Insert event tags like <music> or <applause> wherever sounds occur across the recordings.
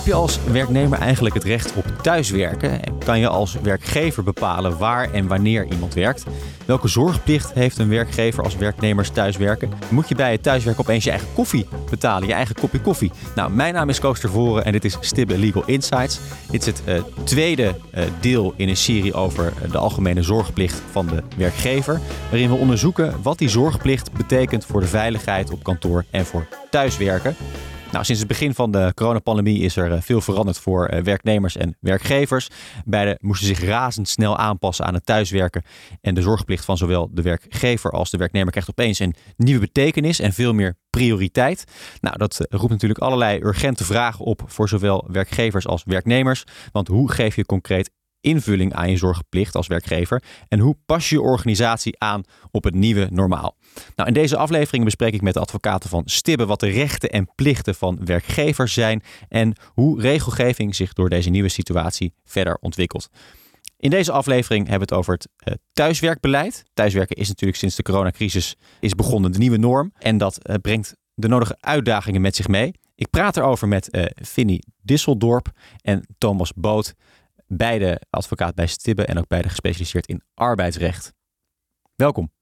Heb je als werknemer eigenlijk het recht op thuiswerken? En kan je als werkgever bepalen waar en wanneer iemand werkt? Welke zorgplicht heeft een werkgever als werknemers thuiswerken? Moet je bij het thuiswerken opeens je eigen koffie betalen, je eigen kopje koffie? Nou, mijn naam is Koos Tervoren en dit is Stibbe Legal Insights. Dit is het uh, tweede uh, deel in een serie over de algemene zorgplicht van de werkgever, waarin we onderzoeken wat die zorgplicht betekent voor de veiligheid op kantoor en voor thuiswerken. Nou, sinds het begin van de coronapandemie is er veel veranderd voor werknemers en werkgevers. Beide moesten zich razendsnel aanpassen aan het thuiswerken. En de zorgplicht van zowel de werkgever als de werknemer krijgt opeens een nieuwe betekenis en veel meer prioriteit. Nou, dat roept natuurlijk allerlei urgente vragen op voor zowel werkgevers als werknemers. Want hoe geef je concreet invulling aan je zorgplicht als werkgever? En hoe pas je organisatie aan op het nieuwe normaal? Nou, in deze aflevering bespreek ik met de advocaten van Stibbe wat de rechten en plichten van werkgevers zijn en hoe regelgeving zich door deze nieuwe situatie verder ontwikkelt. In deze aflevering hebben we het over het uh, thuiswerkbeleid. Thuiswerken is natuurlijk sinds de coronacrisis is begonnen de nieuwe norm en dat uh, brengt de nodige uitdagingen met zich mee. Ik praat erover met uh, Finny Disseldorp en Thomas Boot, beide advocaat bij Stibbe en ook beide gespecialiseerd in arbeidsrecht. Welkom.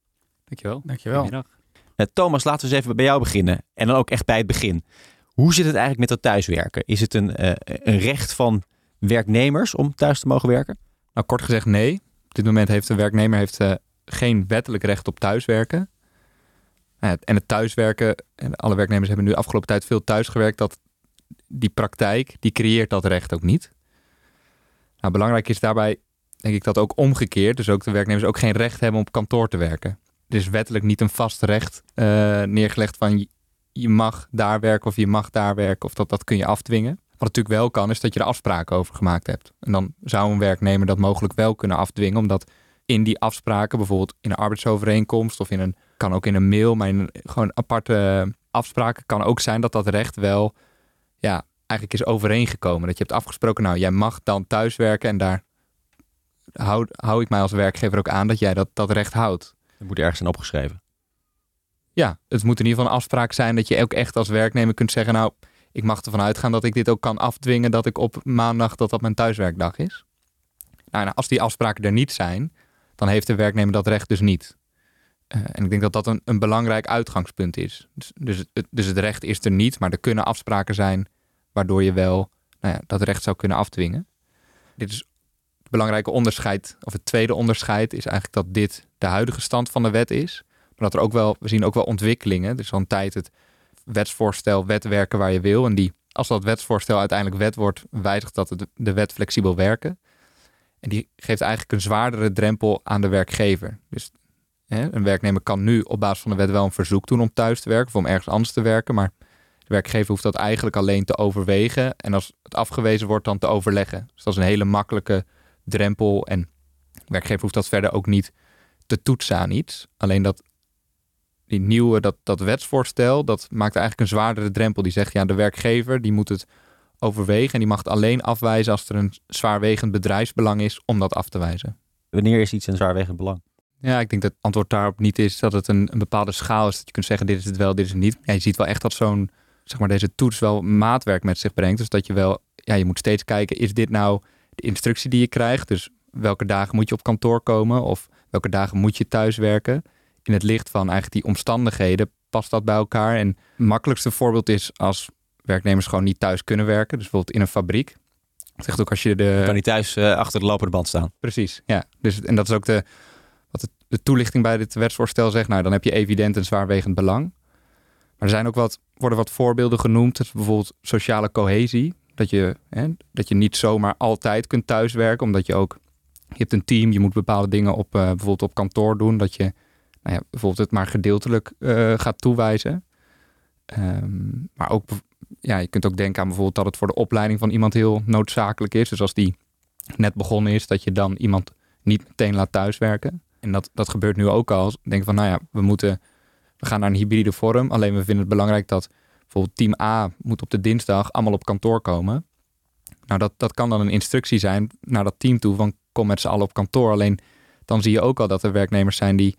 Dankjewel. Dankjewel. Uh, Thomas, laten we eens even bij jou beginnen. En dan ook echt bij het begin. Hoe zit het eigenlijk met dat thuiswerken? Is het een, uh, een recht van werknemers om thuis te mogen werken? Nou, kort gezegd nee. Op dit moment heeft de werknemer heeft, uh, geen wettelijk recht op thuiswerken. en het thuiswerken, en alle werknemers hebben nu de afgelopen tijd veel thuisgewerkt, dat die praktijk, die creëert dat recht ook niet. Nou, belangrijk is daarbij, denk ik, dat ook omgekeerd. Dus ook de werknemers ook geen recht hebben om op kantoor te werken. Er is wettelijk niet een vast recht uh, neergelegd van je mag daar werken of je mag daar werken. Of dat, dat kun je afdwingen. Wat natuurlijk wel kan, is dat je er afspraken over gemaakt hebt. En dan zou een werknemer dat mogelijk wel kunnen afdwingen, omdat in die afspraken, bijvoorbeeld in een arbeidsovereenkomst of in een, kan ook in een mail, maar in gewoon aparte afspraken, kan ook zijn dat dat recht wel, ja, eigenlijk is overeengekomen. Dat je hebt afgesproken, nou, jij mag dan thuiswerken en daar hou, hou ik mij als werkgever ook aan dat jij dat, dat recht houdt. Dat moet ergens zijn opgeschreven. Ja, het moet in ieder geval een afspraak zijn dat je ook echt als werknemer kunt zeggen, nou, ik mag ervan uitgaan dat ik dit ook kan afdwingen dat ik op maandag dat dat mijn thuiswerkdag is. Nou, nou als die afspraken er niet zijn, dan heeft de werknemer dat recht dus niet. Uh, en ik denk dat dat een, een belangrijk uitgangspunt is. Dus, dus, het, dus het recht is er niet, maar er kunnen afspraken zijn waardoor je wel nou ja, dat recht zou kunnen afdwingen. Dit is het belangrijke onderscheid, of het tweede onderscheid, is eigenlijk dat dit de huidige stand van de wet is. Maar dat er ook wel, we zien ook wel ontwikkelingen. Dus al een tijd het wetsvoorstel wetwerken waar je wil. En die, als dat wetsvoorstel uiteindelijk wet wordt, wijzigt dat de wet flexibel werken. En die geeft eigenlijk een zwaardere drempel aan de werkgever. Dus hè, een werknemer kan nu op basis van de wet wel een verzoek doen om thuis te werken of om ergens anders te werken. Maar de werkgever hoeft dat eigenlijk alleen te overwegen. En als het afgewezen wordt, dan te overleggen. Dus dat is een hele makkelijke drempel. En de werkgever hoeft dat verder ook niet te toetsen aan iets. Alleen dat die nieuwe, dat, dat wetsvoorstel, dat maakt eigenlijk een zwaardere drempel. Die zegt, ja, de werkgever die moet het overwegen en die mag het alleen afwijzen als er een zwaarwegend bedrijfsbelang is om dat af te wijzen. Wanneer is iets een zwaarwegend belang? Ja, ik denk dat het antwoord daarop niet is dat het een, een bepaalde schaal is. Dat je kunt zeggen, dit is het wel, dit is het niet. Ja, je ziet wel echt dat zo'n, zeg maar, deze toets wel maatwerk met zich brengt. Dus dat je wel, ja, je moet steeds kijken, is dit nou de instructie die je krijgt? Dus welke dagen moet je op kantoor komen? Of welke dagen moet je thuis werken? In het licht van eigenlijk die omstandigheden past dat bij elkaar. En het makkelijkste voorbeeld is als werknemers gewoon niet thuis kunnen werken. Dus bijvoorbeeld in een fabriek. Zegt ook als je de... Kan niet thuis uh, achter de lopende band staan. Precies, ja. Dus, en dat is ook de, wat de, de toelichting bij dit wetsvoorstel zegt. Nou, dan heb je evident een zwaarwegend belang. Maar er zijn ook wat, worden wat voorbeelden genoemd. Dus bijvoorbeeld sociale cohesie. Dat je, hè, dat je niet zomaar altijd kunt thuiswerken, omdat je ook... Je hebt een team, je moet bepaalde dingen op, uh, bijvoorbeeld op kantoor doen. Dat je nou ja, bijvoorbeeld het maar gedeeltelijk uh, gaat toewijzen. Um, maar ook, ja, je kunt ook denken aan bijvoorbeeld dat het voor de opleiding van iemand heel noodzakelijk is. Dus als die net begonnen is, dat je dan iemand niet meteen laat thuiswerken. En dat, dat gebeurt nu ook al. Denk van, nou ja, we moeten, we gaan naar een hybride vorm. Alleen we vinden het belangrijk dat bijvoorbeeld team A moet op de dinsdag allemaal op kantoor komen. Nou, dat, dat kan dan een instructie zijn naar dat team toe van kom met z'n allen op kantoor. Alleen dan zie je ook al dat er werknemers zijn die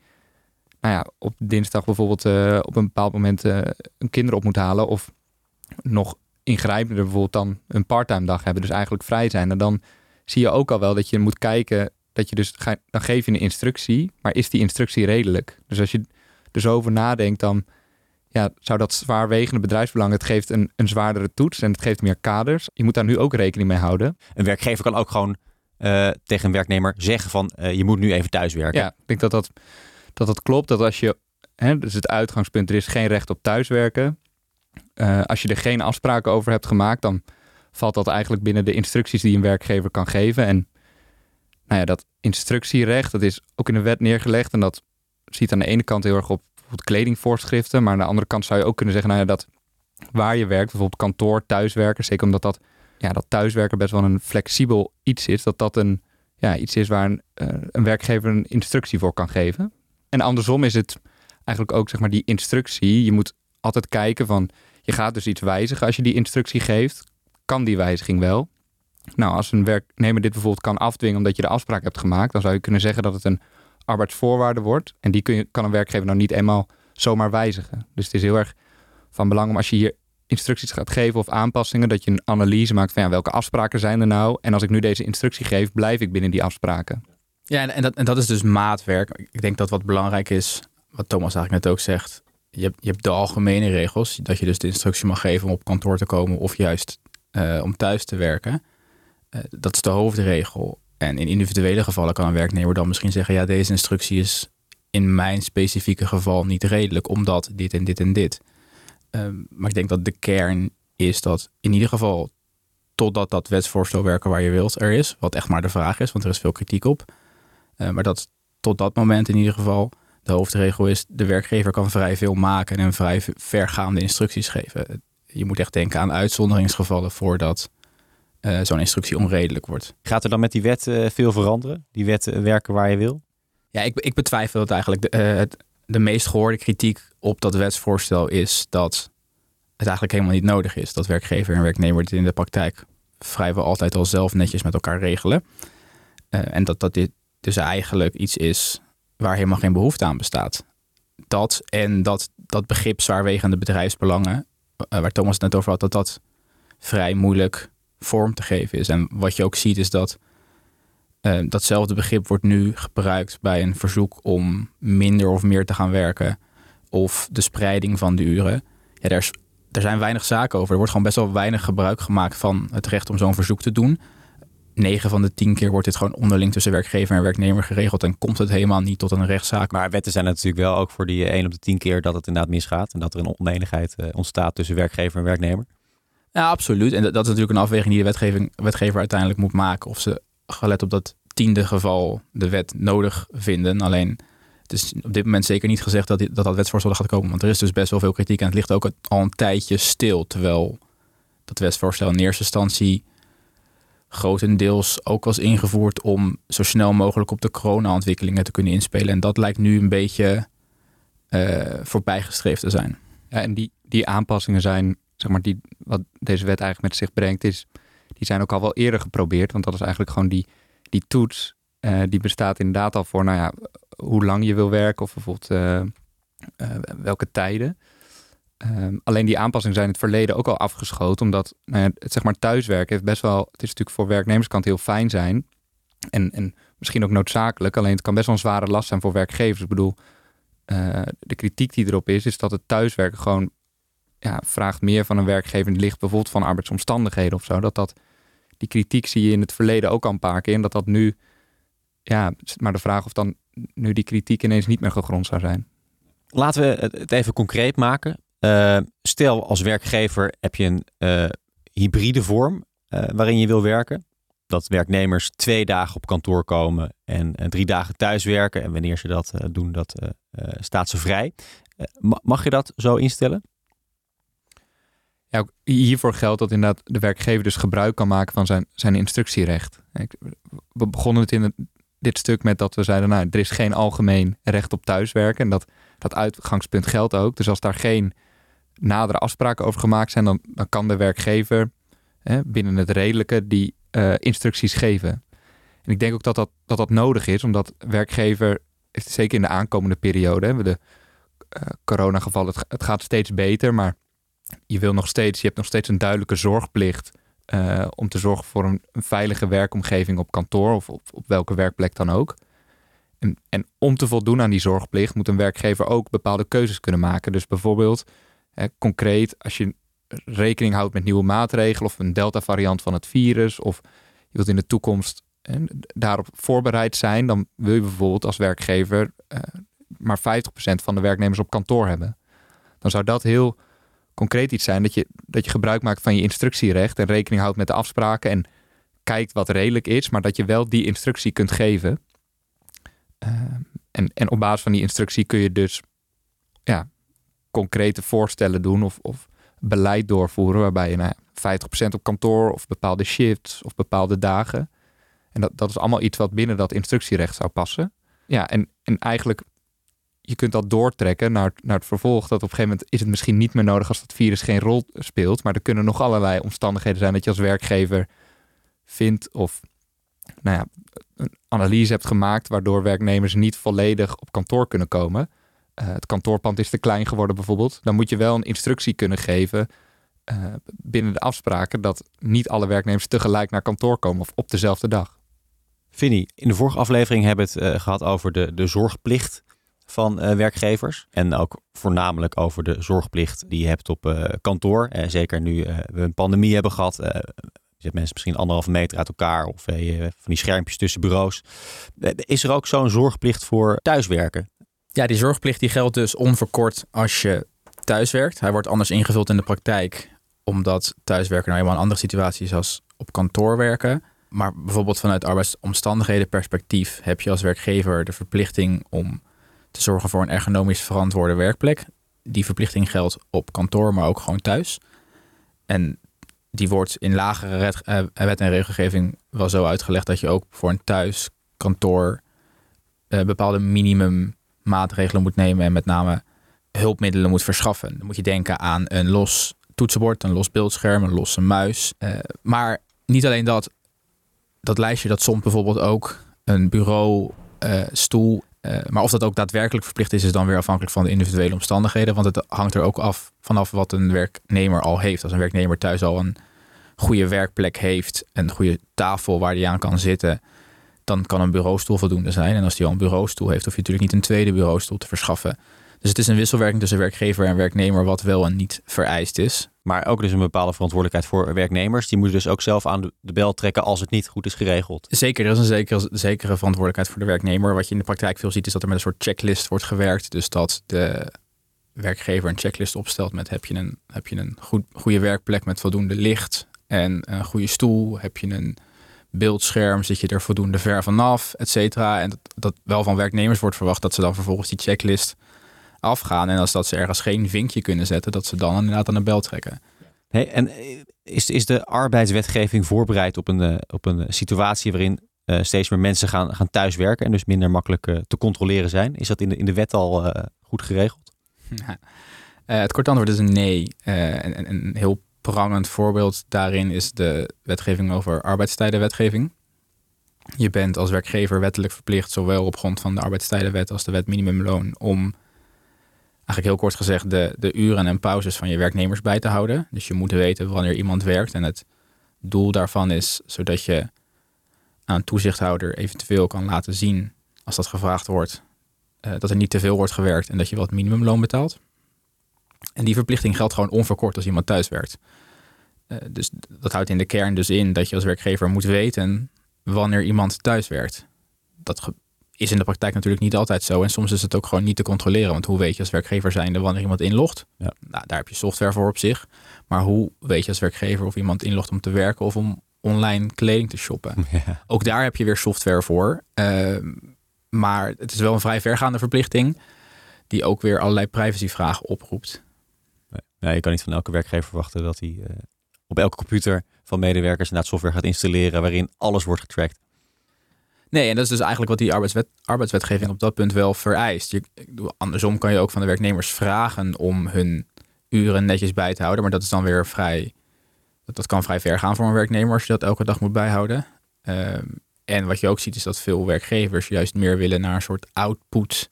nou ja, op dinsdag bijvoorbeeld uh, op een bepaald moment uh, een kinder op moet halen of nog ingrijpender bijvoorbeeld dan een parttime dag hebben, dus eigenlijk vrij zijn. En dan zie je ook al wel dat je moet kijken dat je dus dan geef je een instructie, maar is die instructie redelijk? Dus als je er zo over nadenkt, dan ja, zou dat zwaarwegende bedrijfsbelang, het geeft een, een zwaardere toets en het geeft meer kaders. Je moet daar nu ook rekening mee houden. Een werkgever kan ook gewoon uh, tegen een werknemer zeggen van uh, je moet nu even thuiswerken. Ja, ik denk dat dat, dat, dat klopt. Dat als je, hè, dus het uitgangspunt, er is geen recht op thuiswerken. Uh, als je er geen afspraken over hebt gemaakt, dan valt dat eigenlijk binnen de instructies die een werkgever kan geven. En nou ja, dat instructierecht, dat is ook in de wet neergelegd. En dat ziet aan de ene kant heel erg op kledingvoorschriften. Maar aan de andere kant zou je ook kunnen zeggen, nou ja, dat waar je werkt, bijvoorbeeld kantoor, thuiswerken, zeker omdat dat, ja, dat thuiswerken best wel een flexibel iets is, dat dat een, ja, iets is waar een, uh, een werkgever een instructie voor kan geven. En andersom is het eigenlijk ook, zeg maar, die instructie. Je moet altijd kijken van, je gaat dus iets wijzigen als je die instructie geeft. Kan die wijziging wel? Nou, als een werknemer dit bijvoorbeeld kan afdwingen omdat je de afspraak hebt gemaakt, dan zou je kunnen zeggen dat het een arbeidsvoorwaarde wordt. En die kun je, kan een werkgever nou niet eenmaal zomaar wijzigen. Dus het is heel erg van belang om als je hier instructies gaat geven of aanpassingen, dat je een analyse maakt van ja, welke afspraken zijn er nou. En als ik nu deze instructie geef, blijf ik binnen die afspraken. Ja, en dat, en dat is dus maatwerk. Ik denk dat wat belangrijk is, wat Thomas eigenlijk net ook zegt, je hebt, je hebt de algemene regels, dat je dus de instructie mag geven om op kantoor te komen of juist uh, om thuis te werken. Uh, dat is de hoofdregel. En in individuele gevallen kan een werknemer dan misschien zeggen: ja, deze instructie is in mijn specifieke geval niet redelijk, omdat dit en dit en dit. Uh, maar ik denk dat de kern is dat in ieder geval totdat dat wetsvoorstel werken waar je wilt er is, wat echt maar de vraag is, want er is veel kritiek op. Uh, maar dat tot dat moment in ieder geval de hoofdregel is: de werkgever kan vrij veel maken en vrij vergaande instructies geven. Je moet echt denken aan uitzonderingsgevallen voordat uh, zo'n instructie onredelijk wordt. Gaat er dan met die wet uh, veel veranderen? Die wet uh, werken waar je wil? Ja, ik, ik betwijfel dat eigenlijk. De, het, de meest gehoorde kritiek op dat wetsvoorstel is dat het eigenlijk helemaal niet nodig is. Dat werkgever en werknemer dit in de praktijk vrijwel altijd al zelf netjes met elkaar regelen. en dat, dat dit dus eigenlijk iets is waar helemaal geen behoefte aan bestaat. Dat en dat, dat begrip zwaarwegende bedrijfsbelangen, waar Thomas het net over had, dat dat vrij moeilijk vorm te geven is. En wat je ook ziet is dat uh, datzelfde begrip wordt nu gebruikt bij een verzoek om minder of meer te gaan werken. Of de spreiding van de uren. Ja, er, is, er zijn weinig zaken over. Er wordt gewoon best wel weinig gebruik gemaakt van het recht om zo'n verzoek te doen. 9 van de 10 keer wordt dit gewoon onderling tussen werkgever en werknemer geregeld en komt het helemaal niet tot een rechtszaak. Maar wetten zijn natuurlijk wel ook voor die 1 op de 10 keer dat het inderdaad misgaat en dat er een oneenigheid uh, ontstaat tussen werkgever en werknemer. Ja, absoluut. En dat, is natuurlijk een afweging die de wetgeving, wetgever uiteindelijk moet maken. Of ze gelet op dat tiende geval de wet nodig vinden. Alleen het is op dit moment zeker niet gezegd dat dat, dat wetsvoorstel gaat komen. Want er is dus best wel veel kritiek en het ligt ook al een tijdje stil. Terwijl dat wetsvoorstel in eerste instantie grotendeels ook was ingevoerd om zo snel mogelijk op de corona-ontwikkelingen te kunnen inspelen. En dat lijkt nu een beetje uh, voorbijgestreefd te zijn. Ja, en die, die aanpassingen zijn zeg maar, die, wat deze wet eigenlijk met zich brengt, is, die zijn ook al wel eerder geprobeerd. Want dat is eigenlijk gewoon die, die toets, uh, die bestaat inderdaad al voor, nou ja, hoe lang je wil werken of bijvoorbeeld uh, uh, welke tijden. Ehm, alleen die aanpassingen zijn in het verleden ook al afgeschoten, omdat nou ja, het zeg maar thuiswerken heeft best wel, het is natuurlijk voor werknemerskant heel fijn zijn en, en misschien ook noodzakelijk, alleen het kan best wel een zware last zijn voor werkgevers. Ik bedoel, de kritiek die erop is, is dat het thuiswerken gewoon ja, vraagt meer van een werkgever. Ligt bijvoorbeeld van arbeidsomstandigheden of zo. Dat dat, die kritiek zie je in het verleden ook al een paar keer. En dat dat nu, ja, maar de vraag of dan nu die kritiek ineens niet meer gegrond zou zijn. Laten we het even concreet maken. Uh, stel als werkgever heb je een uh, hybride vorm uh, waarin je wil werken. Dat werknemers twee dagen op kantoor komen en drie dagen thuis werken. En wanneer ze dat doen, dat staat ze vrij. mag je dat zo instellen? Ja, hiervoor geldt dat inderdaad de werkgever dus gebruik kan maken van zijn, zijn instructierecht. We begonnen het in dit stuk met dat we zeiden, nou, er is geen algemeen recht op thuiswerken. En dat, dat uitgangspunt geldt ook. Dus als daar geen nadere afspraken over gemaakt zijn, dan, dan kan de werkgever hè, binnen het redelijke die uh, instructies geven. En ik denk ook dat dat, dat dat nodig is, omdat werkgever, zeker in de aankomende periode, hebben we de uh, coronagevallen, het gaat steeds beter, maar je wil nog steeds, je hebt nog steeds een duidelijke zorgplicht uh, om te zorgen voor een, veilige werkomgeving op kantoor of op, op welke werkplek dan ook. En, en, om te voldoen aan die zorgplicht moet een werkgever ook bepaalde keuzes kunnen maken. Dus bijvoorbeeld, concreet, als je rekening houdt met nieuwe maatregelen of een delta-variant van het virus, of je wilt in de toekomst daarop voorbereid zijn, dan wil je bijvoorbeeld als werkgever uh, maar 50% van de werknemers op kantoor hebben. Dan zou dat heel concreet iets zijn dat je, dat je gebruik maakt van je instructierecht en rekening houdt met de afspraken en kijkt wat redelijk is, maar dat je wel die instructie kunt geven. Uh, en, en op basis van die instructie kun je dus ja, concrete voorstellen doen of, of beleid doorvoeren waarbij je nou, 50% op kantoor of bepaalde shifts of bepaalde dagen. En dat, dat is allemaal iets wat binnen dat instructierecht zou passen. Ja, en, en eigenlijk, je kunt dat doortrekken naar, naar het vervolg. Dat op een gegeven moment is het misschien niet meer nodig als dat virus geen rol speelt. Maar er kunnen nog allerlei omstandigheden zijn dat je als werkgever vindt of nou ja, een analyse hebt gemaakt waardoor werknemers niet volledig op kantoor kunnen komen. Uh, het kantoorpand is te klein geworden bijvoorbeeld. Dan moet je wel een instructie kunnen geven uh, binnen de afspraken dat niet alle werknemers tegelijk naar kantoor komen of op dezelfde dag. Vinnie, in de vorige aflevering hebben we het uh, gehad over de, de zorgplicht van uh, werkgevers. En ook voornamelijk over de zorgplicht die je hebt op uh, kantoor. zeker nu we een pandemie hebben gehad. hebt mensen misschien anderhalve meter uit elkaar of van die schermpjes tussen bureaus. is er ook zo'n zorgplicht voor thuiswerken? Ja, die zorgplicht die geldt dus onverkort als je thuiswerkt. Hij wordt anders ingevuld in de praktijk, omdat thuiswerken nou eenmaal een andere situatie is als op kantoor werken. Maar bijvoorbeeld vanuit arbeidsomstandigheden perspectief heb je als werkgever de verplichting om te zorgen voor een ergonomisch verantwoorde werkplek. Die verplichting geldt op kantoor, maar ook gewoon thuis. En die wordt in lagere eh, wet en regelgeving wel zo uitgelegd dat je ook voor een thuiskantoor uh, bepaalde minimummaatregelen moet nemen en met name hulpmiddelen moet verschaffen. Dan moet je denken aan een los toetsenbord, een los beeldscherm, een losse muis. Uh, maar niet alleen dat, dat lijstje dat somt bijvoorbeeld ook een bureau, stoel. Uh, maar of dat ook daadwerkelijk verplicht is, is dan weer afhankelijk van de individuele omstandigheden. Want het hangt er ook af vanaf wat een werknemer al heeft. Als een werknemer thuis al een goede werkplek heeft, een goede tafel waar hij aan kan zitten, dan kan een bureaustoel voldoende zijn. En als hij al een bureaustoel heeft, hoef je natuurlijk niet een tweede bureaustoel te verschaffen. Dus het is een wisselwerking tussen werkgever en werknemer, wat wel en niet vereist is. Maar ook dus een bepaalde verantwoordelijkheid voor werknemers. Die moeten dus ook zelf aan de bel trekken als het niet goed is geregeld. Zeker, er is een zekere, zekere verantwoordelijkheid voor de werknemer. Wat je in de praktijk veel ziet, is dat er met een soort checklist wordt gewerkt. Dus dat de werkgever een checklist opstelt met heb je een, heb je een goed, goede werkplek met voldoende licht en een goede stoel. Heb je een beeldscherm, zit je er voldoende ver vanaf, et cetera. En dat, dat wel van werknemers wordt verwacht dat ze dan vervolgens die checklist afgaan. En als dat ze ergens geen vinkje kunnen zetten, dat ze dan inderdaad aan de bel trekken. Hey, en is, is de arbeidswetgeving voorbereid op een, eh, op een situatie waarin uh, steeds meer mensen gaan, gaan thuiswerken en dus minder makkelijk uh, te controleren zijn? Is dat in de, in de wet al uh, goed geregeld? <laughs> het korte antwoord is een nee. Een, een, heel prangend voorbeeld daarin is de wetgeving over arbeidstijdenwetgeving. Je bent als werkgever wettelijk verplicht, zowel op grond van de arbeidstijdenwet als de wet minimumloon, om heel kort gezegd de, de uren en pauzes van je werknemers bij te houden. Dus je moet weten wanneer iemand werkt. En het doel daarvan is zodat je aan toezichthouder eventueel kan laten zien, als dat gevraagd wordt, uh, dat er niet te veel wordt gewerkt en dat je wat minimumloon betaalt. En die verplichting geldt gewoon onverkort als iemand thuis werkt. Uh, dus dat houdt in de kern dus in dat je als werkgever moet weten wanneer iemand thuis werkt. Dat is in de praktijk natuurlijk niet altijd zo. En soms is het ook gewoon niet te controleren. Want hoe weet je als werkgever zijnde wanneer iemand inlogt? Ja. Nou, daar heb je software voor op zich. Maar hoe weet je als werkgever of iemand inlogt om te werken of om online kleding te shoppen? <laughs> Ja. Ook daar heb je weer software voor. Uh, maar het is wel een vrij vergaande verplichting. Die ook weer allerlei privacyvragen oproept. Ja, je kan niet van elke werkgever verwachten dat hij uh, op elke computer van medewerkers inderdaad software gaat installeren waarin alles wordt getracked. Nee, en dat is dus eigenlijk wat die arbeidswet, arbeidswetgeving op dat punt wel vereist. Je, andersom kan je ook van de werknemers vragen om hun uren netjes bij te houden. Maar dat is dan weer vrij. Dat, dat kan vrij ver gaan voor een werknemer als je dat elke dag moet bijhouden. Ehm, en wat je ook ziet is dat veel werkgevers juist meer willen naar een soort output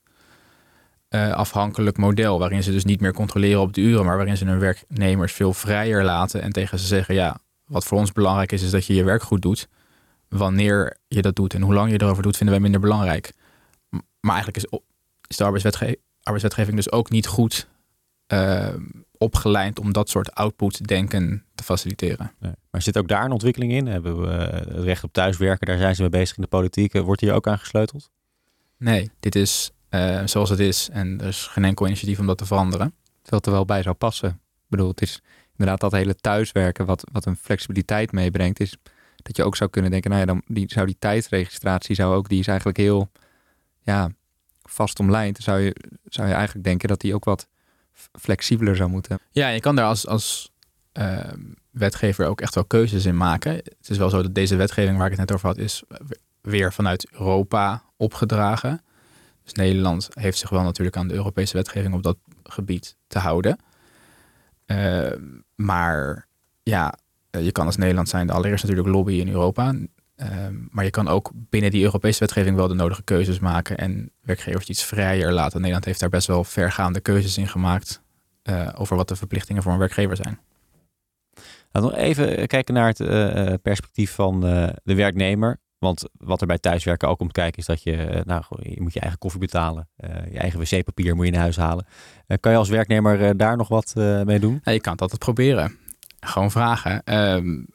uh, afhankelijk model. Waarin ze dus niet meer controleren op de uren, maar waarin ze hun werknemers veel vrijer laten. En tegen ze zeggen: ja, wat voor ons belangrijk is, is dat je je werk goed doet. Wanneer je dat doet en hoe lang je erover doet, vinden wij minder belangrijk. Maar eigenlijk is, is de arbeidswetgeving dus ook niet goed uh, opgeleid om dat soort output-denken te faciliteren. Maar zit ook daar een ontwikkeling in? Hebben we het recht op thuiswerken, daar zijn ze mee bezig in de politiek. Wordt hier ook aan gesleuteld? Nee, dit is uh, zoals het is. En er is geen enkel initiatief om dat te veranderen. Terwijl het er wel bij zou passen. Ik bedoel, het is inderdaad dat hele thuiswerken wat, wat een flexibiliteit meebrengt. Is dat je ook zou kunnen denken, nou ja, dan die, zou die tijdsregistratie zou ook, die is eigenlijk heel ja, vast omlijnd. Zou je, zou je eigenlijk denken dat die ook wat flexibeler zou moeten. Ja, je kan daar als, als uh, wetgever ook echt wel keuzes in maken. Het is wel zo dat deze wetgeving waar ik het net over had, is weer vanuit Europa opgedragen. Dus Nederland heeft zich wel natuurlijk aan de Europese wetgeving op dat gebied te houden. Uh, maar ja, je kan als Nederland zijn allereerst natuurlijk lobby in Europa. Uh, maar je kan ook binnen die Europese wetgeving wel de nodige keuzes maken en werkgevers iets vrijer laten. Nederland heeft daar best wel vergaande keuzes in gemaakt uh, over wat de verplichtingen voor een werkgever zijn. Laten we even kijken naar het perspectief van de werknemer. Want wat er bij thuiswerken ook komt kijken is dat je, eh, nou, je moet je eigen koffie betalen. Je eigen wc-papier moet je naar huis halen. Kan je als werknemer daar nog wat mee doen? Ja, je kan het altijd proberen. Gewoon vragen. Um,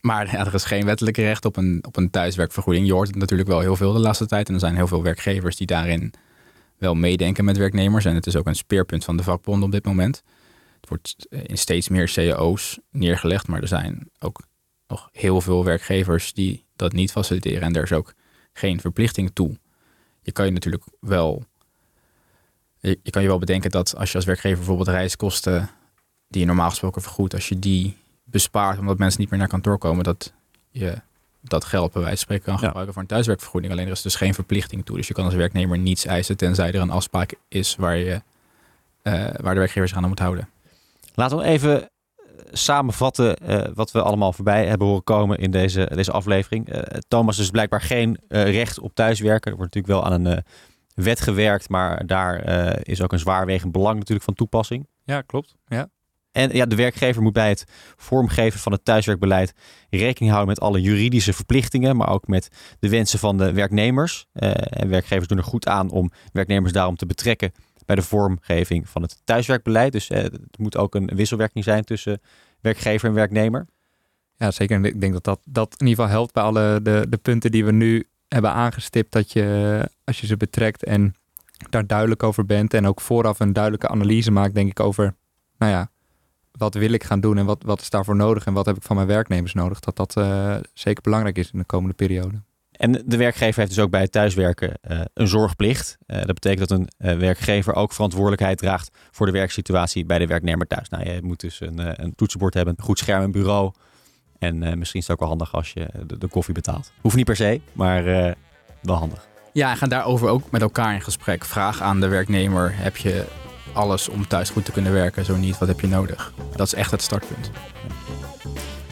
maar ja, er is geen wettelijk recht op een, op een thuiswerkvergoeding. Je hoort het natuurlijk wel heel veel de laatste tijd. En er zijn heel veel werkgevers die daarin wel meedenken met werknemers. En het is ook een speerpunt van de vakbond op dit moment. Het wordt in steeds meer cao's neergelegd. Maar er zijn ook nog heel veel werkgevers die dat niet faciliteren. En er is ook geen verplichting toe. Je kan je natuurlijk wel. Je kan je wel bedenken dat als je als werkgever bijvoorbeeld reiskosten die je normaal gesproken vergoedt, als je die bespaart omdat mensen niet meer naar kantoor komen, dat je dat geld bij wijze van spreken kan gebruiken voor een thuiswerkvergoeding. Alleen er is dus geen verplichting toe. Dus je kan als werknemer niets eisen tenzij er een afspraak is waar, je, uh, waar de werkgever zich aan moet houden. Laten we even samenvatten uh, wat we allemaal voorbij hebben horen komen in deze, deze aflevering. Uh, Thomas is blijkbaar geen uh, recht op thuiswerken. Er wordt natuurlijk wel aan een wet gewerkt, maar daar is ook een zwaarwegend belang natuurlijk van toepassing. Ja, klopt. Ja. En ja, de werkgever moet bij het vormgeven van het thuiswerkbeleid rekening houden met alle juridische verplichtingen, maar ook met de wensen van de werknemers. en werkgevers doen er goed aan om werknemers daarom te betrekken bij de vormgeving van het thuiswerkbeleid. Dus eh, het moet ook een wisselwerking zijn tussen werkgever en werknemer. Ja, zeker. ik denk dat dat, dat in ieder geval helpt bij alle de, de punten die we nu hebben aangestipt. Dat je, als je ze betrekt en daar duidelijk over bent en ook vooraf een duidelijke analyse maakt, denk ik, over, nou ja, wat wil ik gaan doen en wat, wat is daarvoor nodig en wat heb ik van mijn werknemers nodig. Dat dat uh, zeker belangrijk is in de komende periode. En de werkgever heeft dus ook bij het thuiswerken uh, een zorgplicht. Uh, dat betekent dat een uh, werkgever ook verantwoordelijkheid draagt voor de werksituatie bij de werknemer thuis. Nou, je moet dus een, een toetsenbord hebben, een goed scherm en bureau. En misschien is het ook wel handig als je de, de koffie betaalt. Hoeft niet per se, maar wel handig. Ja, en gaan daarover ook met elkaar in gesprek. Vraag aan de werknemer: heb je alles om thuis goed te kunnen werken? Zo niet, wat heb je nodig? Dat is echt het startpunt.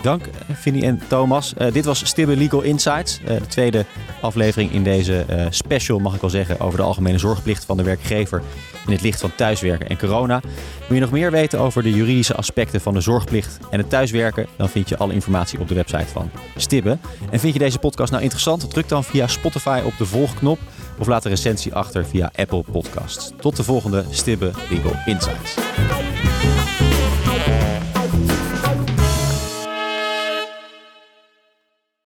Dank, Vinnie en Thomas. Uh, dit was Stibbe Legal Insights. Uh, de tweede aflevering in deze special, mag ik wel zeggen, over de algemene zorgplicht van de werkgever in het licht van thuiswerken en corona. Wil je nog meer weten over de juridische aspecten van de zorgplicht en het thuiswerken? Dan vind je alle informatie op de website van Stibbe. En vind je deze podcast nou interessant? Druk dan via Spotify op de volgknop of laat een recensie achter via Apple Podcasts. Tot de volgende Stibbe Legal Insights.